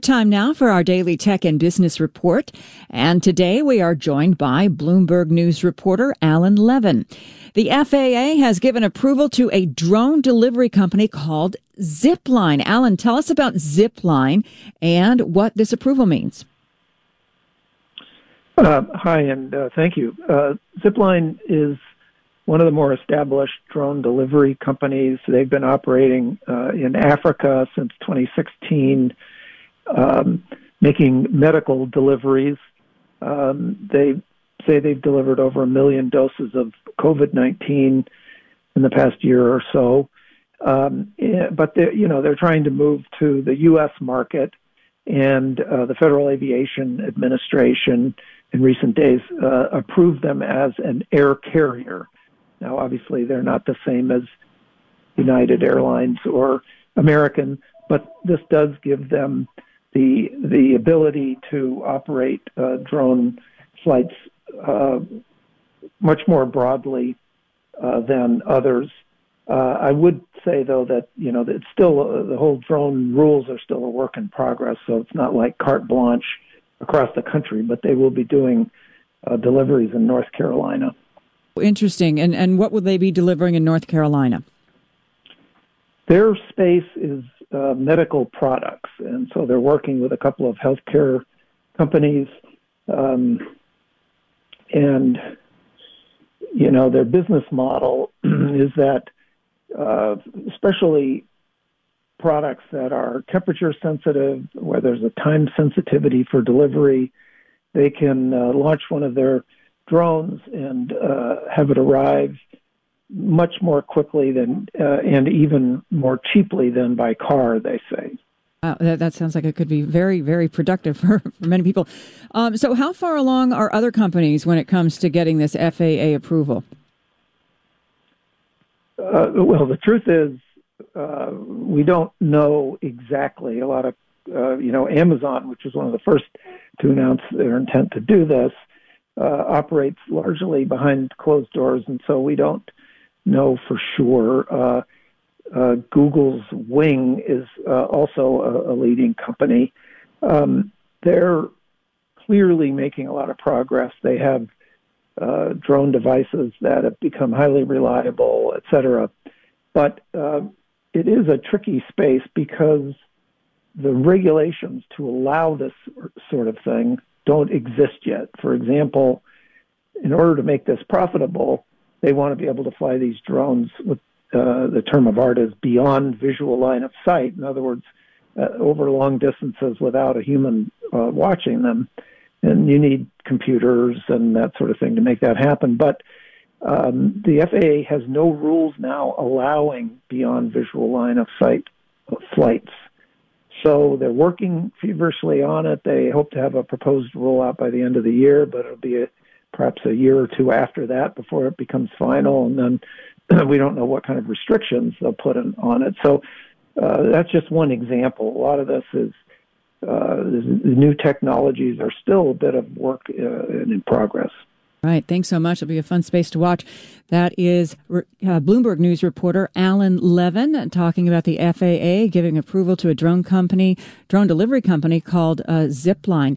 Time now for our daily tech and business report. And today we are joined by Bloomberg News reporter Alan Levin. The FAA has given approval to a drone delivery company called Zipline. Alan, tell us about Zipline and what this approval means. Uh, hi, and uh, thank you. Uh, Zipline is one of the more established drone delivery companies. They've been operating uh, in Africa since 2016 um, making medical deliveries. Um, they say they've delivered over a million doses of COVID 19 in the past year or so. Um, eh, but they're, you know, they're trying to move to the U.S. market, and uh, the Federal Aviation Administration in recent days uh, approved them as an air carrier. Now, obviously, they're not the same as United Airlines or American, but this does give them the the ability to operate uh, drone flights uh, much more broadly uh, than others. Uh, I would say though that you know it's still uh, the whole drone rules are still a work in progress, so it's not like carte blanche across the country, but they will be doing uh, deliveries in North Carolina. Interesting. And and what will they be delivering in North Carolina? Their space is uh, medical products, and so they're working with a couple of healthcare companies, um, and you know their business model is that, uh, especially products that are temperature sensitive, where there's a time sensitivity for delivery, they can uh, launch one of their drones and uh, have it arrive much more quickly than uh, and even more cheaply than by car. They say. Wow, that, that sounds like it could be very, very productive for, for many people. Um, so, how far along are other companies when it comes to getting this FAA approval? Uh, well, the truth is, uh, we don't know exactly. A lot of, uh, you know, Amazon, which was one of the first to announce their intent to do this, uh, operates largely behind closed doors, and so we don't know for sure. Uh, uh, Google's Wing is uh, also a, a, leading company. Um, they're clearly making a lot of progress. They have uh, drone devices that have become highly reliable, et cetera. But uh, it is a tricky space because the regulations to allow this sort of thing don't exist yet. For example, in order to make this profitable, they want to be able to fly these drones with uh, the term of art is beyond visual line of sight. In other words, uh, over long distances without a human uh, watching them. And you need computers and that sort of thing to make that happen. But um, the FAA has no rules now allowing beyond visual line of sight flights. So they're working feverishly on it. They hope to have a proposed rollout by the end of the year, but it'll be a, perhaps a year or two after that before it becomes final, and then we don't know what kind of restrictions they'll put in, on it. So uh, that's just one example. A lot of this is uh, the new technologies are still a bit of work uh, in progress. All right. Thanks so much. It'll be a fun space to watch. That is uh, Bloomberg News reporter Alan Levin talking about the FAA giving approval to a drone company, drone delivery company called uh, Zipline.